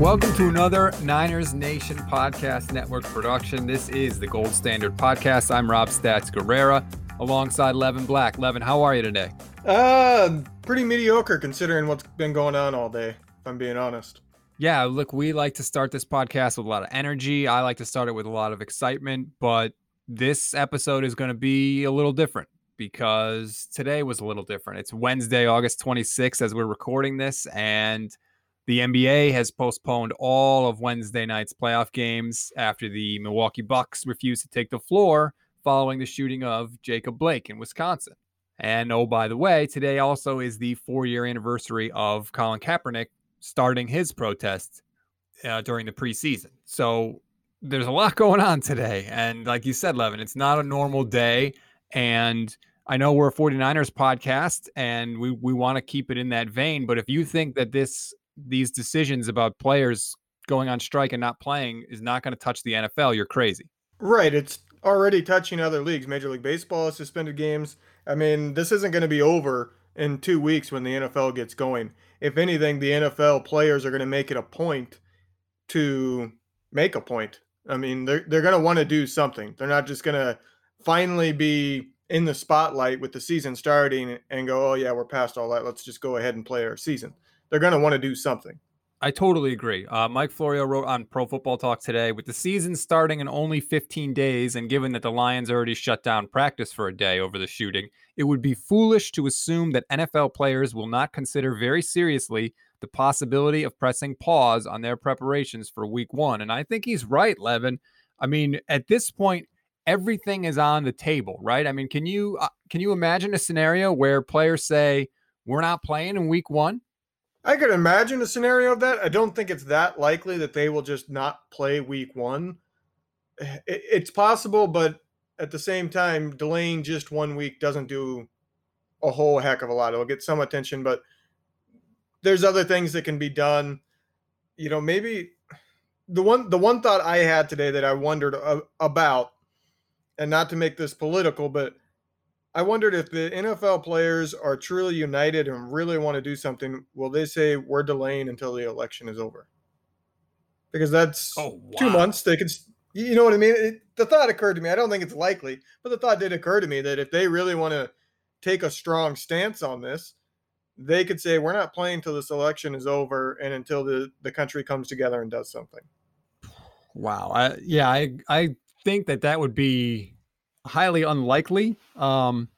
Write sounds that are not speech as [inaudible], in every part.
Welcome to another Niners Nation Podcast Network production. This is the Gold Standard Podcast. I'm Rob Stats Guerrera alongside Levin Black. Levin, how are you today? Uh, pretty mediocre considering what's been going on all day, if I'm being honest. Yeah, look, we like to start this podcast with a lot of energy. I like to start it with a lot of excitement, but this episode is going to be a little different because today was a little different. It's Wednesday, August 26th, as we're recording this, and the NBA has postponed all of Wednesday night's playoff games after the Milwaukee Bucks refused to take the floor following the shooting of Jacob Blake in Wisconsin. And oh, by the way, today also is the four year anniversary of Colin Kaepernick starting his protest uh, during the preseason. So there's a lot [laughs] going on today. And like you said, Levin, it's not a normal day. And I know we're a 49ers podcast and we, we want to keep it in that vein. But if you think that this these decisions about players going on strike and not playing is not going to touch the NFL, you're crazy. Right. It's already touching other leagues. Major League Baseball has suspended games. I mean, this isn't going to be over in two weeks when the NFL gets going. If anything, the NFL players are going to make it a point to make a point. I mean, they're, they're going to want to do something. They're not just going to finally be in the spotlight with the season starting and go, oh, yeah, we're past all that. Let's just go ahead and play our season they're going to want to do something. I totally agree. Uh, Mike Florio wrote on Pro Football Talk today with the season starting in only 15 days, and given that the Lions already shut down practice for a day over the shooting, it would be foolish to assume that NFL players will not consider very seriously the possibility of pressing pause on their preparations for week one. And I think he's right, Levin. I mean, at this point, everything is on the table, right? I mean, can you uh, can you imagine a scenario where players say, "We're not playing in week one"? I could imagine a scenario of that. I don't think it's that likely that they will just not play week one. It's possible, but at the same time, delaying just one week doesn't do a whole heck of a lot. It'll get some attention, but there's other things that can be done. You know, maybe the one the one thought I had today that I wondered about, and not to make this political, but I wondered if the NFL players are truly united and really want to do something, will they say we're delaying until the election is over? Because that's oh, wow. two months. They could, you know what I mean? It, the thought occurred to me. I don't think it's likely, but the thought did occur to me that if they really want to take a strong stance on this, they could say we're not playing until this election is over and until the, the country comes together and does something. Wow. I, yeah, I I think that that would be highly unlikely. Um,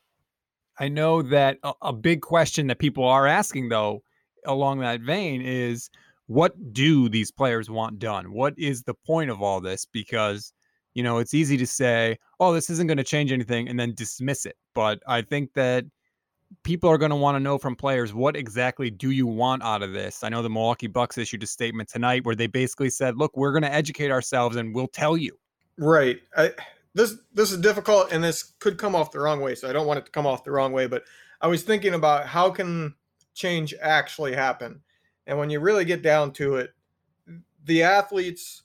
I know that a, a big question that people are asking, though, along that vein is what do these players want done? What is the point of all this? Because, you know, it's easy to say, oh, this isn't going to change anything and then dismiss it. But I think that people are going to want to know from players what exactly do you want out of this? I know the Milwaukee Bucks issued a statement tonight where they basically said, look, we're going to educate ourselves and we'll tell you. Right. I this this is difficult and this could come off the wrong way so i don't want it to come off the wrong way but i was thinking about how can change actually happen? And when you really get down to it the athletes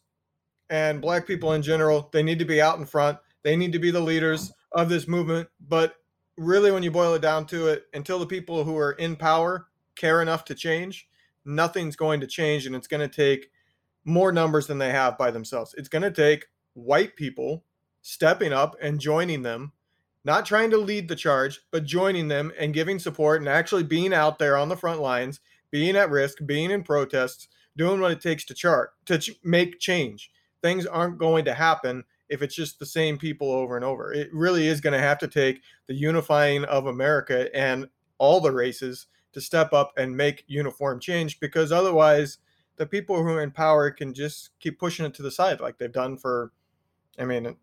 and black people in general they need to be out in front. They need to be the leaders of this movement but really when you boil it down to it until the people who are in power care enough to change nothing's going to change and it's going to take more numbers than they have by themselves. It's going to take white people stepping up and joining them, not trying to lead the charge, but joining them and giving support and actually being out there on the front lines, being at risk, being in protests, doing what it takes to chart to ch- make change. Things aren't going to happen if it's just the same people over and over. It really is going to have to take the unifying of America and all the races to step up and make uniform change because otherwise the people who are in power can just keep pushing it to the side like they've done for I mean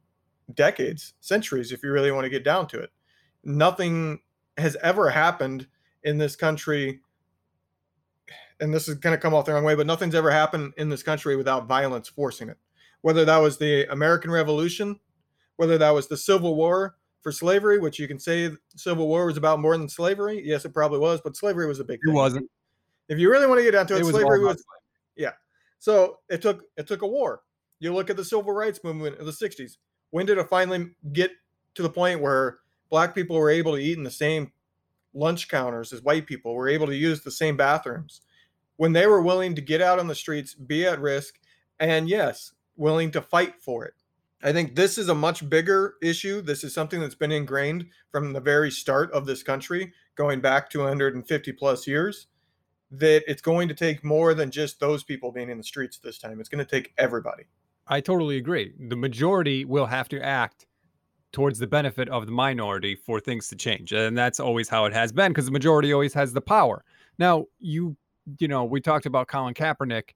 decades, centuries, if you really want to get down to it. Nothing has ever happened in this country, and this is going to come off the wrong way, but nothing's ever happened in this country without violence forcing it. Whether that was the American Revolution, whether that was the Civil War for slavery, which you can say Civil War was about more than slavery. Yes, it probably was, but slavery was a big thing. It wasn't. If you really want to get down to it, it slavery was, was yeah. So it took it took a war. You look at the civil rights movement of the 60s when did it finally get to the point where black people were able to eat in the same lunch counters as white people were able to use the same bathrooms when they were willing to get out on the streets, be at risk, and yes, willing to fight for it. I think this is a much bigger issue. This is something that's been ingrained from the very start of this country, going back 250 plus years. That it's going to take more than just those people being in the streets this time. It's going to take everybody. I totally agree. The majority will have to act towards the benefit of the minority for things to change. And that's always how it has been because the majority always has the power. Now, you you know, we talked about Colin Kaepernick.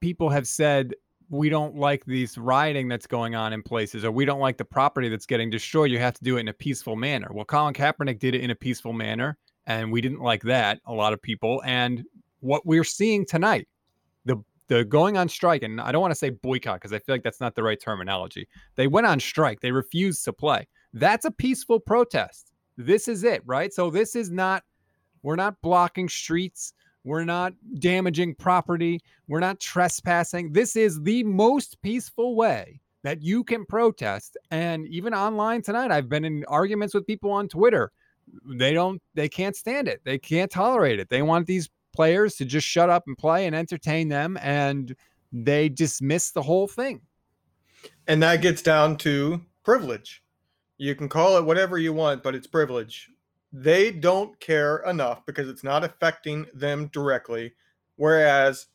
People have said we don't like these rioting that's going on in places, or we don't like the property that's getting destroyed. You have to do it in a peaceful manner. Well, Colin Kaepernick did it in a peaceful manner, and we didn't like that. A lot of people, and what we're seeing tonight, the going on strike, and I don't want to say boycott because I feel like that's not the right terminology. They went on strike. They refused to play. That's a peaceful protest. This is it, right? So this is not. We're not blocking streets. We're not damaging property. We're not trespassing. This is the most peaceful way that you can protest. And even online tonight, I've been in arguments with people on Twitter. They don't, they can't stand it. They can't tolerate it. They want these players to just shut up and play and entertain them. And they dismiss the whole thing. And that gets down to privilege. You can call it whatever you want, but it's privilege they don't care enough because it's not affecting them directly. Whereas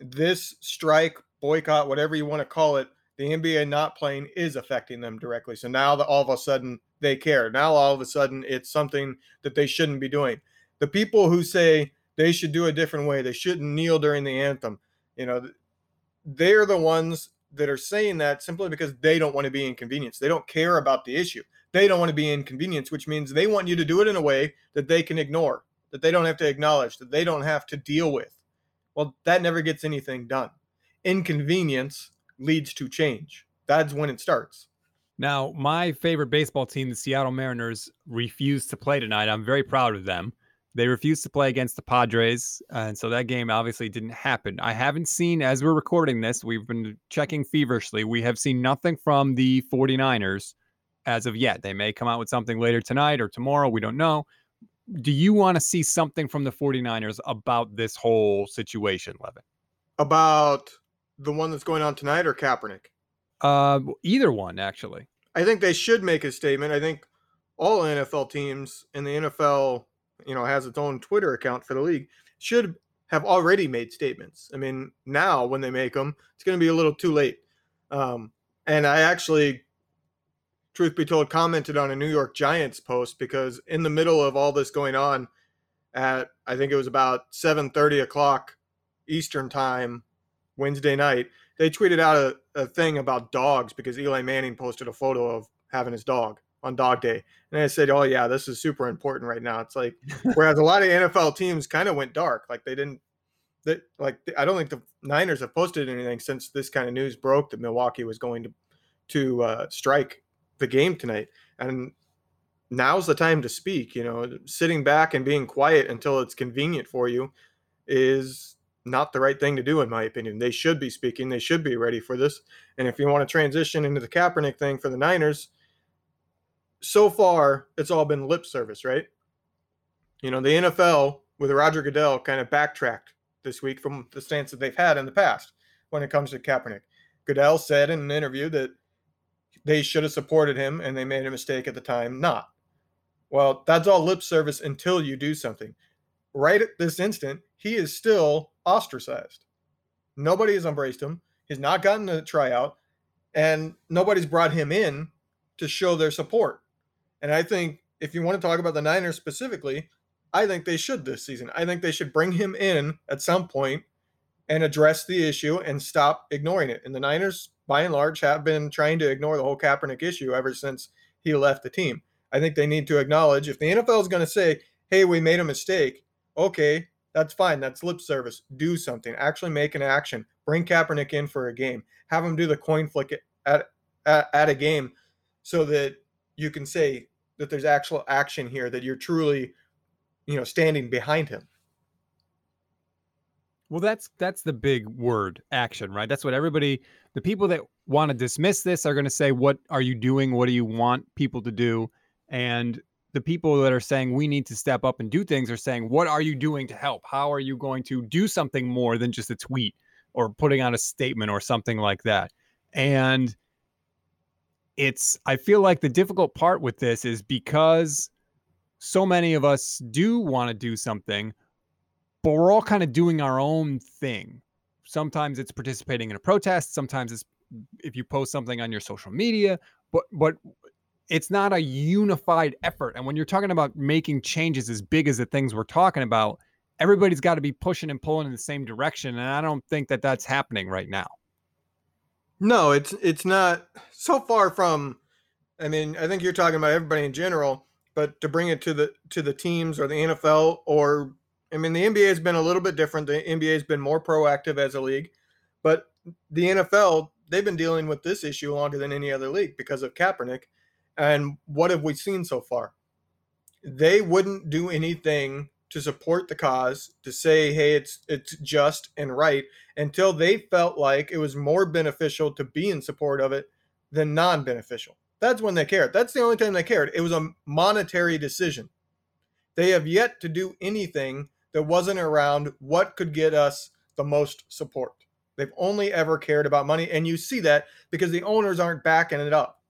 this strike, boycott, whatever you want to call it, the NBA not playing is affecting them directly. So now that all of a sudden they care. Now all of a sudden it's something that they shouldn't be doing. The people who say they should do a different way, they shouldn't kneel during the anthem, you know, they're the ones that are saying that simply because they don't want to be inconvenienced. They don't care about the issue they don't want to be inconvenienced, which means they want you to do it in a way that they can ignore, that they don't have to acknowledge, that they don't have to deal with. Well, that never gets anything done. Inconvenience leads to change. That's when it starts. Now, my favorite baseball team, the Seattle Mariners, refused to play tonight. I'm very proud of them. They refused to play against the Padres. And so that game obviously didn't happen. I haven't seen, as we're recording this, we've been checking feverishly. We have seen nothing from the 49ers as of yet. They may come out with something later tonight or tomorrow. We don't know. Do you want to see something from the 49ers about this whole situation, Levin? About the one that's going on tonight or Kaepernick? Uh, either one, actually. I think they should make a statement. I think all NFL teams and the NFL, you know, has its own Twitter account for the league, should have already made statements. I mean, now when they make them, it's going to be a little too late. Um, and I actually truth be told, commented on a New York Giants post because in the middle of all this going on, at I think it was about seven thirty o'clock Eastern time Wednesday night, they tweeted out a, a thing about dogs because Eli Manning posted a photo of having his dog on dog day. And I said, Oh yeah, this is super important right now. It's like [laughs] whereas a lot of NFL teams kind of went dark. Like they didn't that like I don't think the Niners have posted anything since this kind of news broke that Milwaukee was going to to uh, strike the game tonight. And now's the time to speak. You know, sitting back and being quiet until it's convenient for you is not the right thing to do, in my opinion. They should be speaking. They should be ready for this. And if you want to transition into the Kaepernick thing for the Niners, so far it's all been lip service, right? You know, the NFL with Roger Goodell kind of backtracked this week from the stance that they've had in the past when it comes to Kaepernick. Goodell said in an interview that they should have supported him and they made a mistake at the time not. Well, that's all lip service until you do something. Right at this instant, he is still ostracized. Nobody has embraced him. He's not gotten a tryout, and nobody's brought him in to show their support. And I think if you want to talk about the Niners specifically, I think they should this season. I think they should bring him in at some point and address the issue and stop ignoring it. And the Niners by and large, have been trying to ignore the whole Kaepernick issue ever since he left the team. I think they need to acknowledge if the NFL is going to say, hey, we made a mistake, okay, that's fine. That's lip service. Do something. Actually make an action. Bring Kaepernick in for a game. Have him do the coin flick at, at, at a game so that you can say that there's actual action here, that you're truly, you know, standing behind him. Well, that's that's the big word, action, right? That's what everybody, the people that want to dismiss this are going to say, "What are you doing? What do you want people to do?" And the people that are saying we need to step up and do things are saying, what are you doing to help? How are you going to do something more than just a tweet or putting out a statement or something like that? And it's, I feel like the difficult part with this is because so many of us do want to do something, but we're all kind of doing our own thing. Sometimes it's participating in a protest, sometimes it's if you post something on your social media, but but it's not a unified effort. And when you're talking about making changes as big as the things we're talking about, everybody's got to be pushing and pulling in the same direction, and I don't think that that's happening right now. No, it's it's not so far from. I mean, I think you're talking about everybody in general, but to bring it to the to the teams or the NFL or I mean, the NBA has been a little bit different. The NBA has been more proactive as a league, but the NFL they've been dealing with this issue longer than any other league because of Kaepernick. And what have we seen so far? They wouldn't do anything to support the cause, to say, hey, it's it's just and right, until they felt like it was more beneficial to be in support of it than non-beneficial. That's when they cared. That's the only time they cared. It was a monetary decision. They have yet to do anything that wasn't around what could get us the most support. They've only ever cared about money. And you see that because the owners aren't backing it up.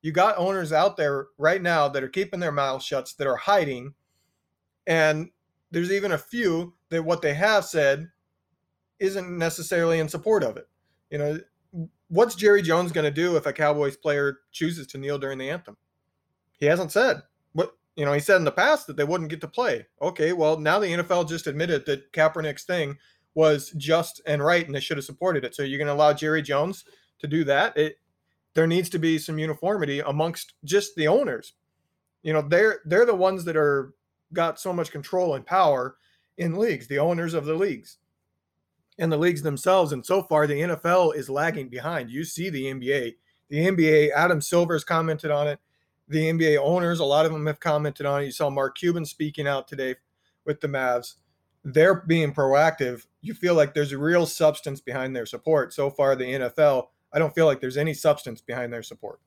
You got owners out there right now that are keeping their mouths shut, that are hiding. And there's even a few that what they have said isn't necessarily in support of it. You know, what's Jerry Jones going to do if a Cowboys player chooses to kneel during the anthem? He hasn't said. What you know, he said in the past that they wouldn't get to play. Okay, well now the NFL just admitted that Kaepernick's thing was just and right, and they should have supported it. So you're going to allow Jerry Jones to do that? It there needs to be some uniformity amongst just the owners. You know, they're they're the ones that are got so much control and power in leagues, the owners of the leagues and the leagues themselves. And so far, the NFL is lagging behind. You see the NBA. The NBA, Adam Silver's commented on it. The NBA owners, a lot of them have commented on it. You saw Mark Cuban speaking out today with the Mavs they're being proactive. You feel like there's a real substance behind their support. So far, the NFL, I don't feel like there's any substance behind their support.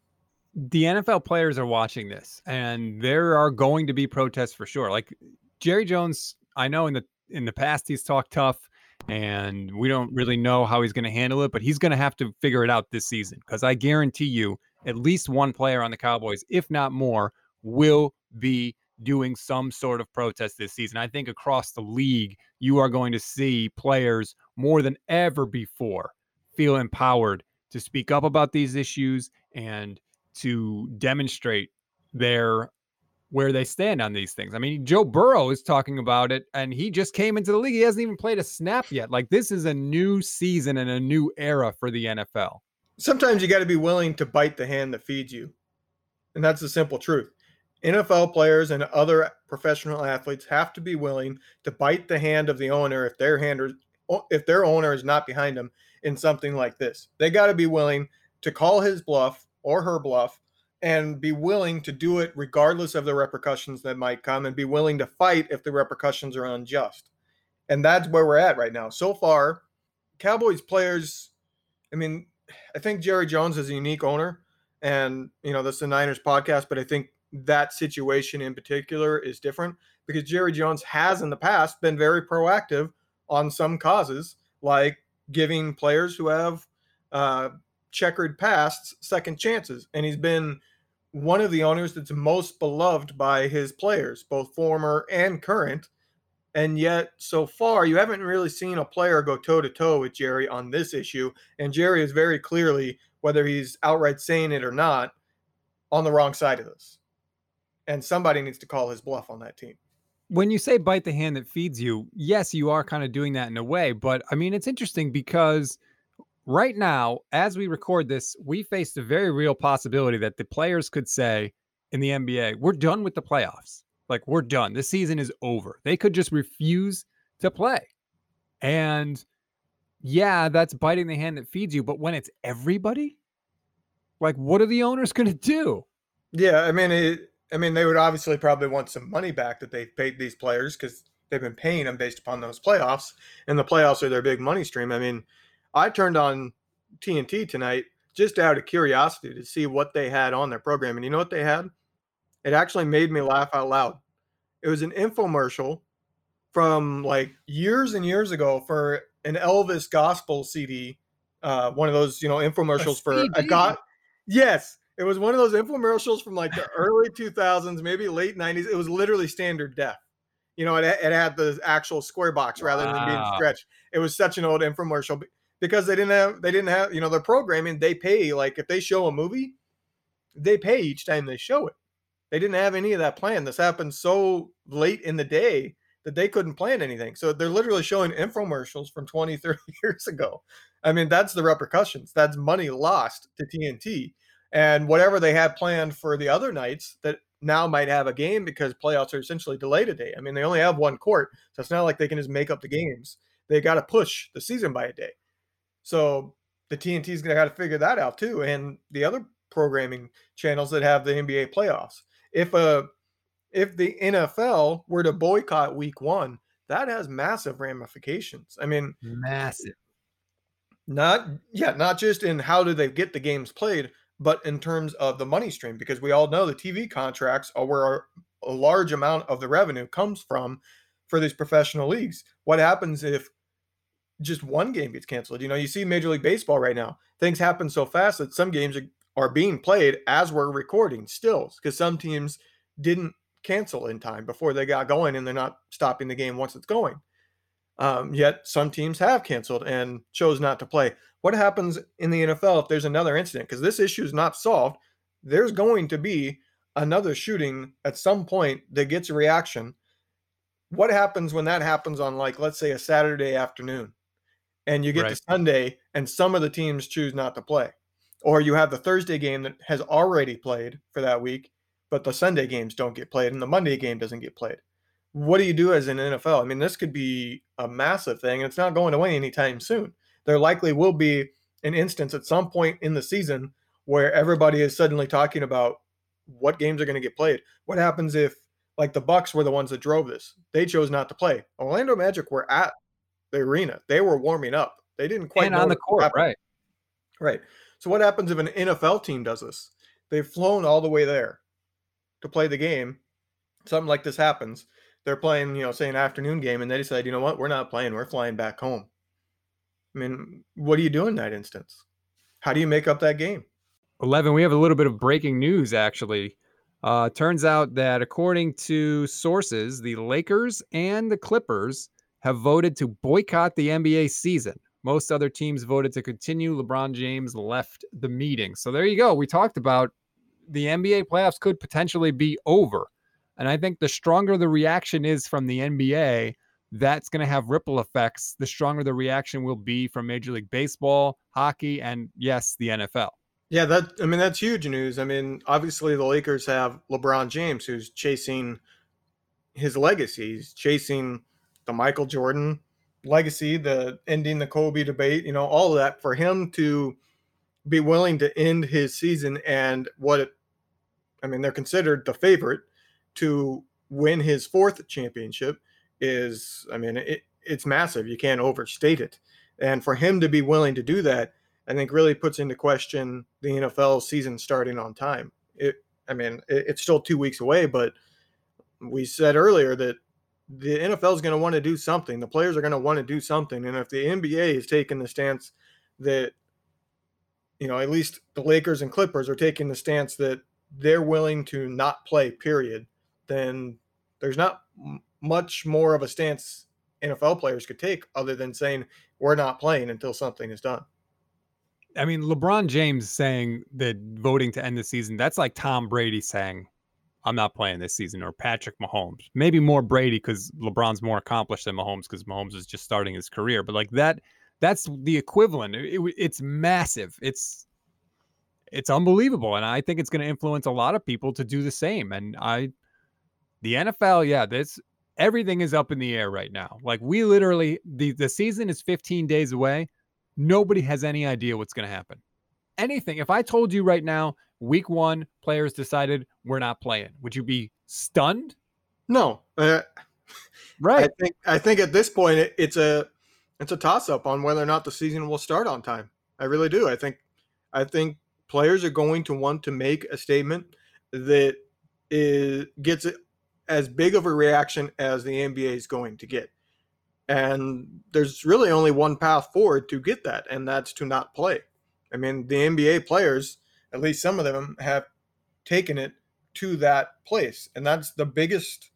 The NFL players are watching this, and there are going to be protests for sure. Like Jerry Jones, I know in the in the past he's talked tough, and we don't really know how he's going to handle it, but he's going to have to figure it out this season because I guarantee you, at least one player on the Cowboys, if not more, will be doing some sort of protest this season. I think across the league, you are going to see players more than ever before feel empowered to speak up about these issues and to demonstrate their where they stand on these things. I mean, Joe Burrow is talking about it and he just came into the league. He hasn't even played a snap yet. Like this is a new season and a new era for the NFL. Sometimes you got to be willing to bite the hand that feeds you. And that's the simple truth. NFL players and other professional athletes have to be willing to bite the hand of the owner if their hand if their owner is not behind them in something like this. They got to be willing to call his bluff or her bluff and be willing to do it regardless of the repercussions that might come and be willing to fight if the repercussions are unjust. And that's where we're at right now. So far, Cowboys players, I mean, I think Jerry Jones is a unique owner and you know, this is the Niners podcast, but I think that situation in particular is different because Jerry Jones has in the past been very proactive on some causes, like giving players who have uh, checkered pasts second chances. And he's been one of the owners that's most beloved by his players, both former and current. And yet, so far, you haven't really seen a player go toe to toe with Jerry on this issue. And Jerry is very clearly, whether he's outright saying it or not, on the wrong side of this and somebody needs to call his bluff on that team. When you say bite the hand that feeds you, yes, you are kind of doing that in a way. But I mean, it's interesting because right now, as we record this, we face the very real possibility that the players could say in the NBA, we're done with the playoffs. Like, we're done. The season is over. They could just refuse to play. And yeah, that's biting the hand that feeds you. But when it's everybody, like, what are the owners going to do? Yeah. I mean, it, I mean, they would obviously probably want some money back that they've paid these players because they've been paying them based upon those playoffs, and the playoffs are their big money stream. I mean, I turned on TNT tonight just out of curiosity to see what they had on their program, and you know what they had? It actually made me laugh out loud. It was an infomercial from like years and years ago for an Elvis gospel CD. Uh, one of those, you know, infomercials a for a god. Yes, it was one of those infomercials from like the early 2000s, maybe late 90s. It was literally standard def. You know, it, it had the actual square box rather wow. than being stretched. It was such an old infomercial because they didn't have they didn't have you know their programming. They pay like if they show a movie, they pay each time they show it. They didn't have any of that plan This happened so late in the day that they couldn't plan anything. So they're literally showing infomercials from 20, 30 [laughs] years ago. I mean, that's the repercussions. That's money lost to TNT. And whatever they had planned for the other nights that now might have a game because playoffs are essentially delayed a day. I mean, they only have one court. So it's not like they can just make up the games. They got to push the season by a day. So the TNT's going to have to figure that out too. And the other programming channels that have the NBA playoffs. If a if the NFL were to boycott week 1, that has massive ramifications. I mean, massive. Not yeah, not just in how do they get the games played, but in terms of the money stream because we all know the TV contracts are where a large amount of the revenue comes from for these professional leagues. What happens if just one game gets canceled? You know, you see Major League Baseball right now. Things happen so fast that some games are being played as we're recording still because some teams didn't cancel in time before they got going and they're not stopping the game once it's going. Um, yet some teams have canceled and chose not to play. What happens in the NFL if there's another incident? Because this issue is not solved. There's going to be another shooting at some point that gets a reaction. What happens when that happens on, like, let's say a Saturday afternoon and you get right. to Sunday and some of the teams choose not to play? or you have the Thursday game that has already played for that week, but the Sunday games don't get played and the Monday game doesn't get played. What do you do as an NFL? I mean, this could be a massive thing, and it's not going away anytime soon. There likely will be an instance at some point in the season where everybody is suddenly talking about what games are going to get played. What happens if, like, the Bucks were the ones that drove this? They chose not to play. Orlando Magic were at the arena. They were warming up. They didn't quite and on the court, right? Right. So what happens if an NFL team does this? They've flown all the way there to play the game. Something like this happens. They're playing, you know, say an afternoon game, and they decide, you know what, we're not playing. We're flying back home. I mean, what do you do in that instance? How do you make up that game? Levin, we have a little bit of breaking news, actually. Uh, turns out that according to sources, the Lakers and the Clippers have voted to boycott the NBA season. Most other teams voted to continue. LeBron James left the meeting. So there you go. We talked about the NBA playoffs could potentially be over. And I think the stronger the reaction is from the NBA, that's going to have ripple effects. The stronger the reaction will be from Major League Baseball, hockey, and yes, the NFL. Yeah, that I mean that's huge news. I mean, obviously the Lakers have LeBron James who's chasing his legacy. He's chasing the Michael Jordan legacy, the ending the Kobe debate, you know, all of that for him to be willing to end his season and what it, I mean, they're considered the favorite to win his fourth championship is, I mean, it, it's massive. You can't overstate it. And for him to be willing to do that, I think really puts into question the NFL season starting on time. It, I mean, it, it's still two weeks away, but we said earlier that the NFL is going to want to do something. The players are going to want to do something. And if the NBA is taking the stance that, you know, at least the Lakers and Clippers are taking the stance that they're willing to not play, period, then there's not much more of a stance NFL players could take other than saying, we're not playing until something is done. I mean, LeBron James saying that voting to end the season, that's like Tom Brady saying, I'm not playing this season, or Patrick Mahomes. Maybe more Brady because LeBron's more accomplished than Mahomes because Mahomes is just starting his career. But like that, that's the equivalent. It, it, it's massive. It's it's unbelievable, and I think it's going to influence a lot of people to do the same. And I, the NFL, yeah, this everything is up in the air right now. Like we literally, the the season is 15 days away. Nobody has any idea what's going to happen. Anything. If I told you right now week one, players decided we're not playing. Would you be stunned? No. Uh, right. I think I think at this point it, it's a it's a toss up on whether or not the season will start on time. I really do. I think I think players are going to want to make a statement that is gets as big of a reaction as the NBA is going to get. And there's really only one path forward to get that, and that's to not play. I mean, the NBA players, at least some of them, have taken it to that place. And that's the biggest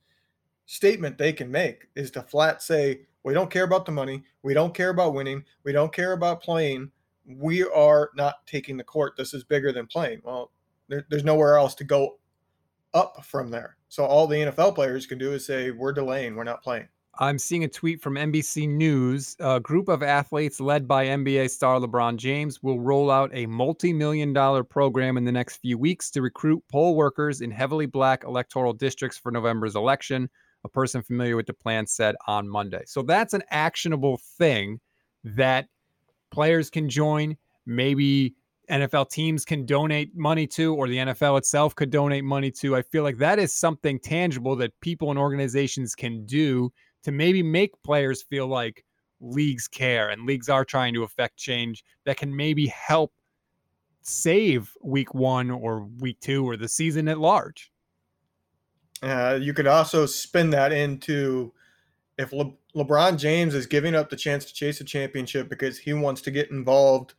statement they can make is to flat say, we don't care about the money. We don't care about winning. We don't care about playing. We are not taking the court. This is bigger than playing. Well, there, there's nowhere else to go up from there. So all the NFL players can do is say, we're delaying, we're not playing. I'm seeing a tweet from NBC News. A group of athletes led by NBA star LeBron James will roll out a multi million dollar program in the next few weeks to recruit poll workers in heavily black electoral districts for November's election. A person familiar with the plan said on Monday. So that's an actionable thing that players can join. Maybe NFL teams can donate money to, or the NFL itself could donate money to. I feel like that is something tangible that people and organizations can do to maybe make players feel like leagues care and leagues are trying to affect change that can maybe help save week one or week two or the season at large. Uh, you could also spin that into if Le- LeBron James is giving up the chance to chase a championship because he wants to get involved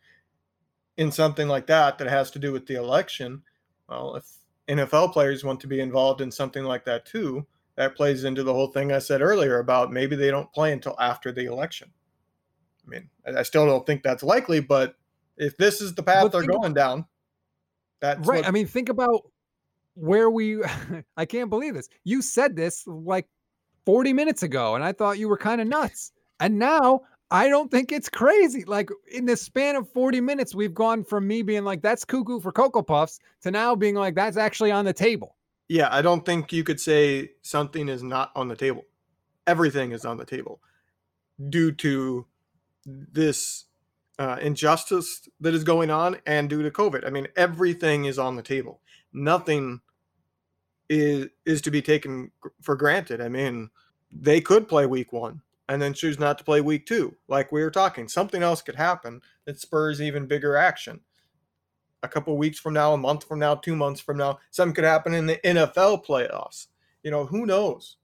in something like that that has to do with the election. Well, if NFL players want to be involved in something like that too, that plays into the whole thing I said earlier about maybe they don't play until after the election. I mean, I still don't think that's likely, but if this is the path but they're going down, that's right. What, I mean, think about where we. [laughs] I can't believe this. You said this like 40 minutes ago, and I thought you were kind of nuts. And now I don't think it's crazy. Like in the span of 40 minutes, we've gone from me being like, that's cuckoo for Cocoa Puffs to now being like, that's actually on the table. Yeah, I don't think you could say something is not on the table. Everything is on the table due to this uh, injustice that is going on and due to COVID. I mean, everything is on the table. Nothing is is to be taken for granted. I mean, they could play week one and then choose not to play week two, like we were talking. Something else could happen that spurs even bigger action a couple weeks from now, a month from now, two months from now. Something could happen in the NFL playoffs. You know, who knows?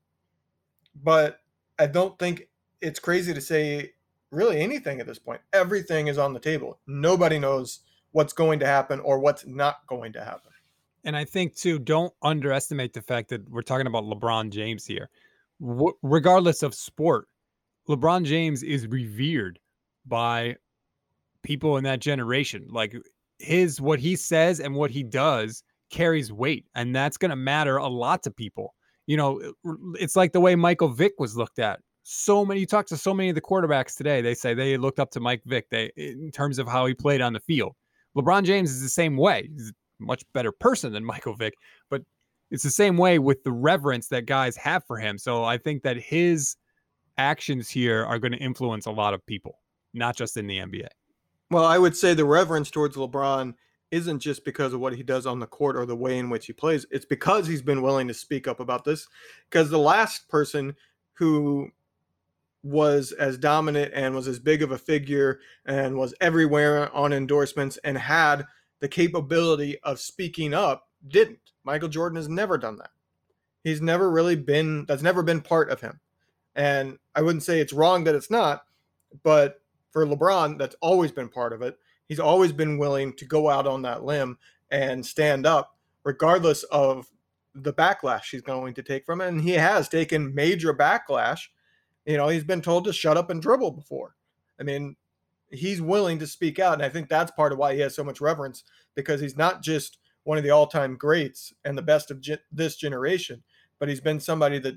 But I don't think it's crazy to say really anything at this point. Everything is on the table. Nobody knows what's going to happen or what's not going to happen. And I think, too, don't underestimate the fact that we're talking about LeBron James here. W- regardless of sport, LeBron James is revered by people in that generation. Like his what he says and what he does carries weight and that's going to matter a lot to people. You know it's like the way michael vick was looked at. So many you talk to so many of the quarterbacks today they say they looked up to mike vick they in terms of how he played on the field. Lebron james is the same way. He's a much better person than [laughs] michael vick but it's the same way with the reverence that guys have for him. So i think that his actions here are going to influence a lot of people not just in the nba well, I would say the reverence towards LeBron isn't just because of what he does on the court or the way in which he plays. It's because he's been willing to speak up about this. Because the last person who was as dominant and was as big of a figure and was everywhere on endorsements and had the capability of speaking up didn't. Michael Jordan has never done that. He's never really been, that's never been part of him. And I wouldn't say it's wrong that it's not, but for LeBron, that's always been part of it. He's always been willing to go out on that limb and stand up, regardless of the backlash he's going to take from it. And he has taken major backlash. You know, he's been told to shut up and dribble before. I mean, he's willing to speak out. And I think that's part of why he has so much reverence because he's not just one of the all time greats and the best of ge- this generation, but he's been somebody that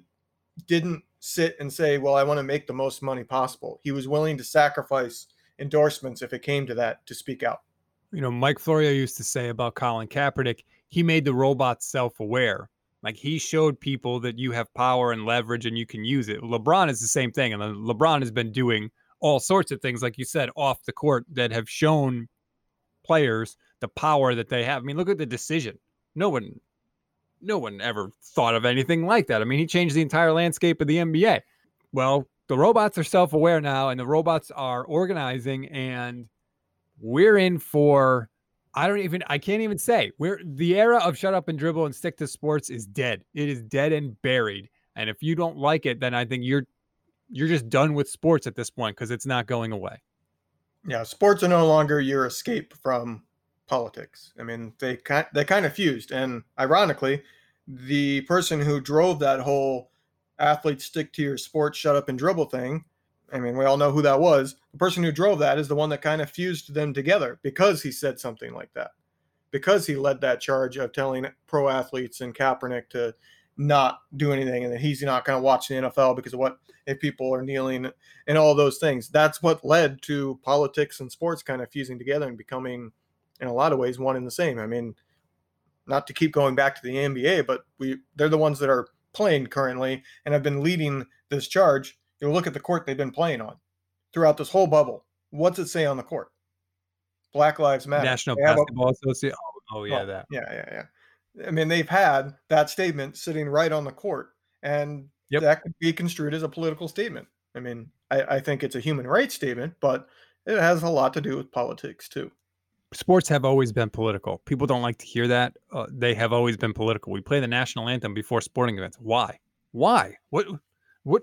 didn't sit and say, well, I want to make the most money possible. He was willing to sacrifice endorsements if it came to that to speak out. You know, Mike Florio used to say about Colin Kaepernick, he made the robots self aware. Like he showed people that you have power and leverage and you can use it. LeBron is the same thing. And LeBron has been doing all sorts of things, like you said, off the court that have shown players the power that they have. I mean, look at the decision. No one no one ever thought of anything like that. I mean, he changed the entire landscape of the NBA. Well, the robots are self aware now, and the robots are organizing, and we're in for I don't even I can't even say we're the era of shut up and dribble and stick to sports is dead. It is dead and buried. And if you don't like it, then I think you're you're just done with sports at this point because it's not going away. Yeah, sports are no longer your escape from politics. I mean, they kind they kind of fused, and ironically, the person who drove that whole athletes stick to your sport, shut up and dribble thing. I mean, we all know who that was. The person who drove that is the one that kind of fused them together because he said something like that, because he led that charge of telling pro athletes and Kaepernick to not do anything and that he's not going to watch the NFL because of what if people are kneeling and all those things. That's what led to politics and sports kind of fusing together and becoming, in a lot of ways, one and the same. I mean, not to keep going back to the NBA, but we they're the ones that are playing currently and have been leading this charge. You look at the court they've been playing on throughout this whole bubble. What's it say on the court? Black Lives Matter. National Basketball Association. Oh, oh, yeah, oh, that. Yeah, yeah, yeah. I mean, they've had that statement sitting right on the court, and yep. that could be construed as a political statement. I mean, I, I think it's a human rights statement, but it has a lot to do with politics too sports have always been political. People don't like to hear that. Uh, they have always been political. We play the national anthem before sporting events. Why? Why? What? What?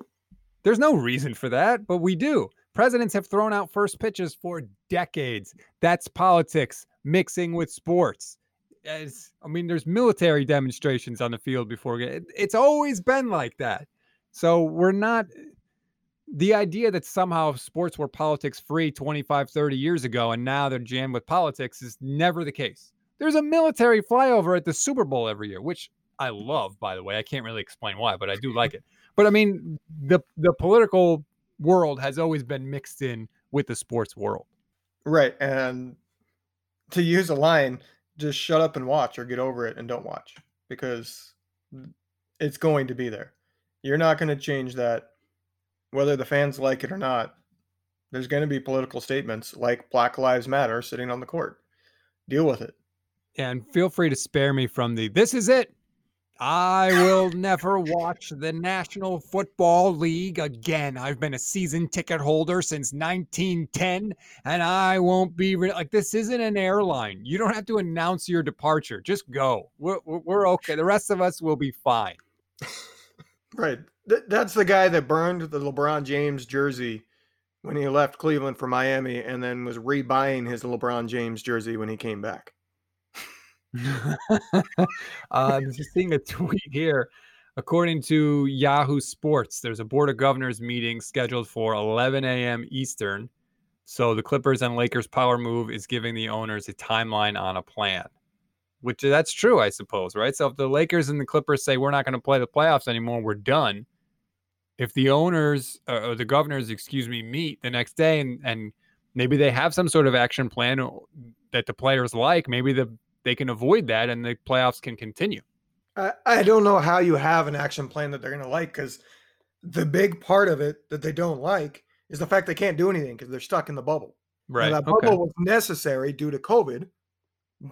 There's no reason for that, but we do. Presidents have thrown out first pitches for decades. That's politics mixing with sports. As, I mean, there's military demonstrations on the field before. It, it's always been like that. So we're not the idea that somehow sports were politics free 25, 30 years ago and now they're jammed with politics is never the case. There's a military flyover at the Super Bowl every year, which I love, by the way. I can't really explain why, but I do like it. But I mean, the the political world has always been mixed in with the sports world. Right. And to use a line, just shut up and watch or get over it and don't watch because it's going to be there. You're not going to change that whether the fans like it or not, there's going to be political statements like Black Lives Matter sitting on the court. Deal with it. And feel free to spare me from the this is it. I will [laughs] never watch the National Football League again. I've been a season ticket holder since 1910, and I won't be re- like this. Isn't an airline. You don't have to announce your departure. Just go. We're, we're okay. The rest of us will be fine. [laughs] right. Th- that's the guy that burned the LeBron James jersey when he left Cleveland for Miami and then was rebuying his LeBron James jersey when he came back. [laughs] Um, I'm just seeing a tweet here. According to Yahoo Sports, there's a Board of Governors meeting scheduled for 11 a.m. Eastern. So the Clippers and Lakers power move is giving the owners a timeline on a plan which that's true, I suppose, right? So if the Lakers and the Clippers say we're not going to play the playoffs anymore, we're done. If the owners uh, or the governors, excuse me, meet the next day and and maybe they have some sort of action plan that the players like, maybe the they can avoid that and the playoffs can continue. I, I don't know how you have an action plan that they're going to like because the big part of it that they don't like is the fact they can't do anything because they're stuck in the bubble. Right. that bubble okay. was necessary due to COVID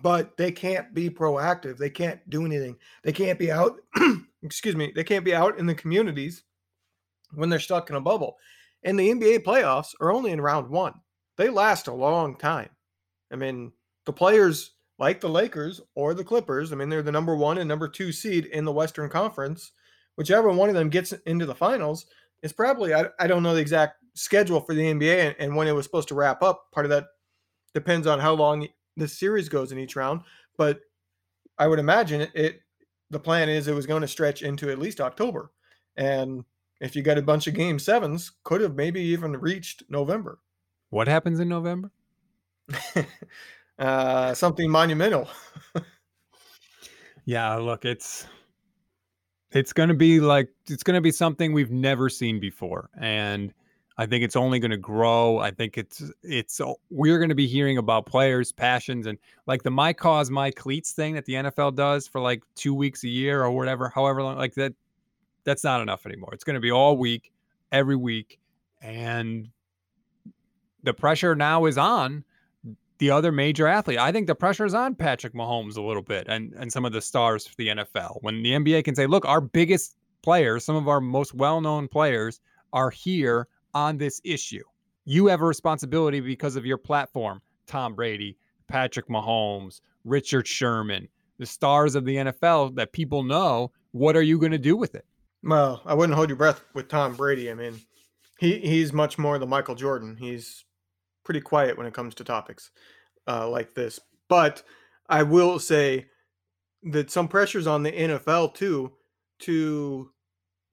but they can't be proactive. They can't do anything. They can't be out, [clears throat] excuse me, they can't be out in the communities when they're stuck in a bubble. And the NBA playoffs are only in round one. They last a long time. I mean, the players like the Lakers or the Clippers, I mean, they're the number one and number two seed in the Western Conference. Whichever one of them gets into the finals is probably, I, I don't know the exact schedule for the NBA and, and when it was supposed to wrap up. Part of that depends on how long the series goes in each round. But I would imagine it, it the plan is it was going to stretch into at least October. And if you got a bunch of game sevens, could have maybe even reached November. What happens in November? [laughs] uh, something monumental. yeah, look, it's it's going to be like it's going to be something we've never seen before, and I think it's only going to grow. I think it's it's we're going to be hearing about players' passions and like the my cause my cleats thing that the NFL does for like 2 weeks a year or whatever, however long like that that's not enough anymore. It's going to be all week, every week and the pressure now is on the other major athlete. I think the pressure is on Patrick Mahomes a little bit and and some of the stars for the NFL. When the NBA can say, "Look, our biggest players, some of our most well-known players are here on this issue. You have a responsibility because of your platform, Tom Brady, Patrick Mahomes, Richard Sherman, the stars of the NFL that people know. What are you going to do with it? Well, I wouldn't hold your breath with Tom Brady. I mean, he he's much more the Michael Jordan. He's pretty quiet when it comes to topics uh, like this. But I will say that some pressures on the NFL too to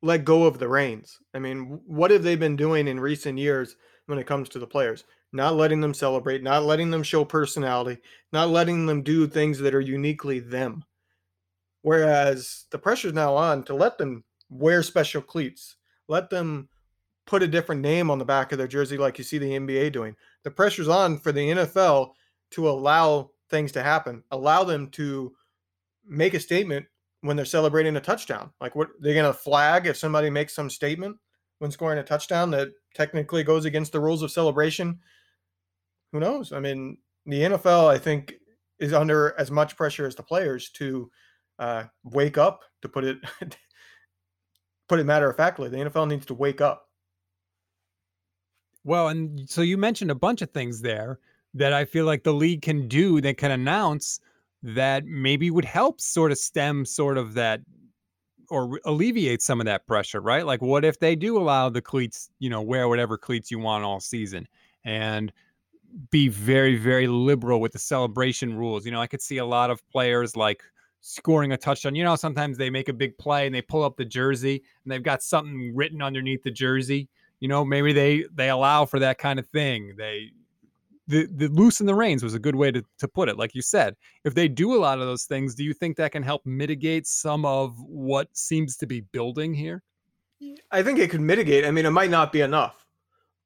let go of the reins. I mean, what have they been doing in recent years when it comes to the players? Not letting them celebrate, not letting them show personality, not letting them do things that are uniquely them. Whereas the pressure's now on to let them wear special cleats, let them put a different name on the back of their jersey, like you see the NBA doing. The pressure's on for the NFL to allow things to happen, allow them to make a statement when they're celebrating a touchdown. Like, what they're going to flag if somebody makes some statement when scoring a touchdown that technically goes against the rules of celebration. Who knows? I mean, the NFL, I think, is under as much pressure as the players to uh, wake up. To put it [laughs] put it matter of factly, the NFL needs to wake up. Well, and so you mentioned a bunch of things there that I feel like the league can do that can announce that maybe would help sort of stem sort of that or alleviate some of that pressure, right? Like what if they do allow the cleats, you know, wear whatever cleats you want all season and be very very liberal with the celebration rules. You know, I could see a lot of players like scoring a touchdown. You know, sometimes they make a big play and they pull up the jersey and they've got something written underneath the jersey. You know, maybe they they allow for that kind of thing. They the, the loosen the reins was a good way to, to put it. Like you said, if they do a lot of those things, do you think that can help mitigate some of what seems to be building here? Mm, I think it could mitigate. I mean, it might not be enough,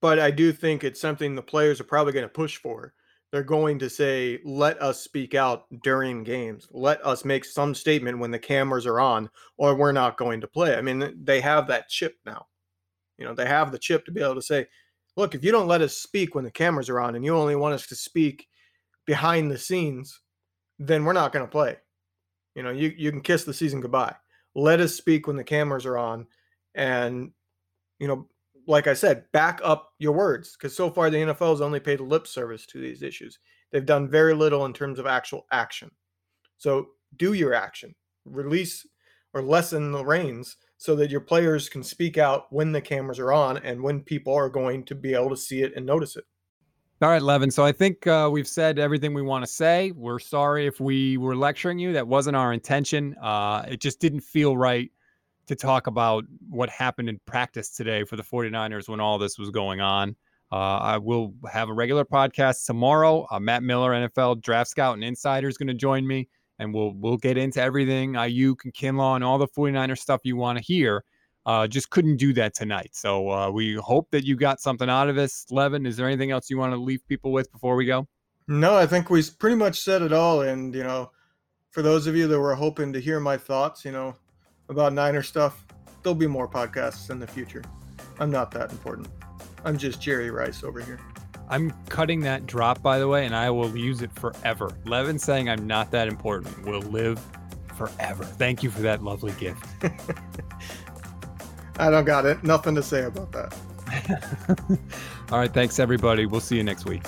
but I do think it's something the players are probably going to push for. They're going to say, let us speak out during games. Let us make some statement when the cameras are on, or we're not going to play. I mean, they have that chip now. You know, they have the chip to be able to say, look, if you don't let us speak when the cameras are on and you only want us to speak behind the scenes, then we're not going to play. You know, you, you can kiss the season goodbye. Let us speak when the cameras are on. And, you know, like I said, back up your words because so far the NFL has only paid lip service to these issues. They've done very little in terms of actual action. So do your action, release or lessen the reins so that your players can speak out when the cameras are on and when people are going to be able to see it and notice it. All right, Levin. So I think uh, we've said everything we want to say. We're sorry if we were lecturing you. That wasn't our intention. Uh, it just didn't feel right to talk about what happened in practice today for the 49ers when all this was going on. Uh, I will have a regular podcast tomorrow. Uh, Matt Miller, NFL draft scout and insider, is going to join me and we'll we'll get into everything Aiyuk and Kinlaw and all the 49er stuff you want to hear. Uh, just couldn't do that tonight. So uh, we hope that you got something out of this. Levin, is there anything else you want to leave people with before we go? No, I think we pretty much said it all. And, you know, for those of you that were hoping to hear my thoughts, you know, about Niner stuff, there'll be more podcasts in the future. I'm not that important. I'm just Jerry Rice over here. I'm cutting that drop, by the way, and I will use it forever. Levin saying I'm not that important will live forever. Thank you for that lovely gift. [laughs] I don't got it. Nothing to say about that. [laughs] All right. Thanks, everybody. We'll see you next week.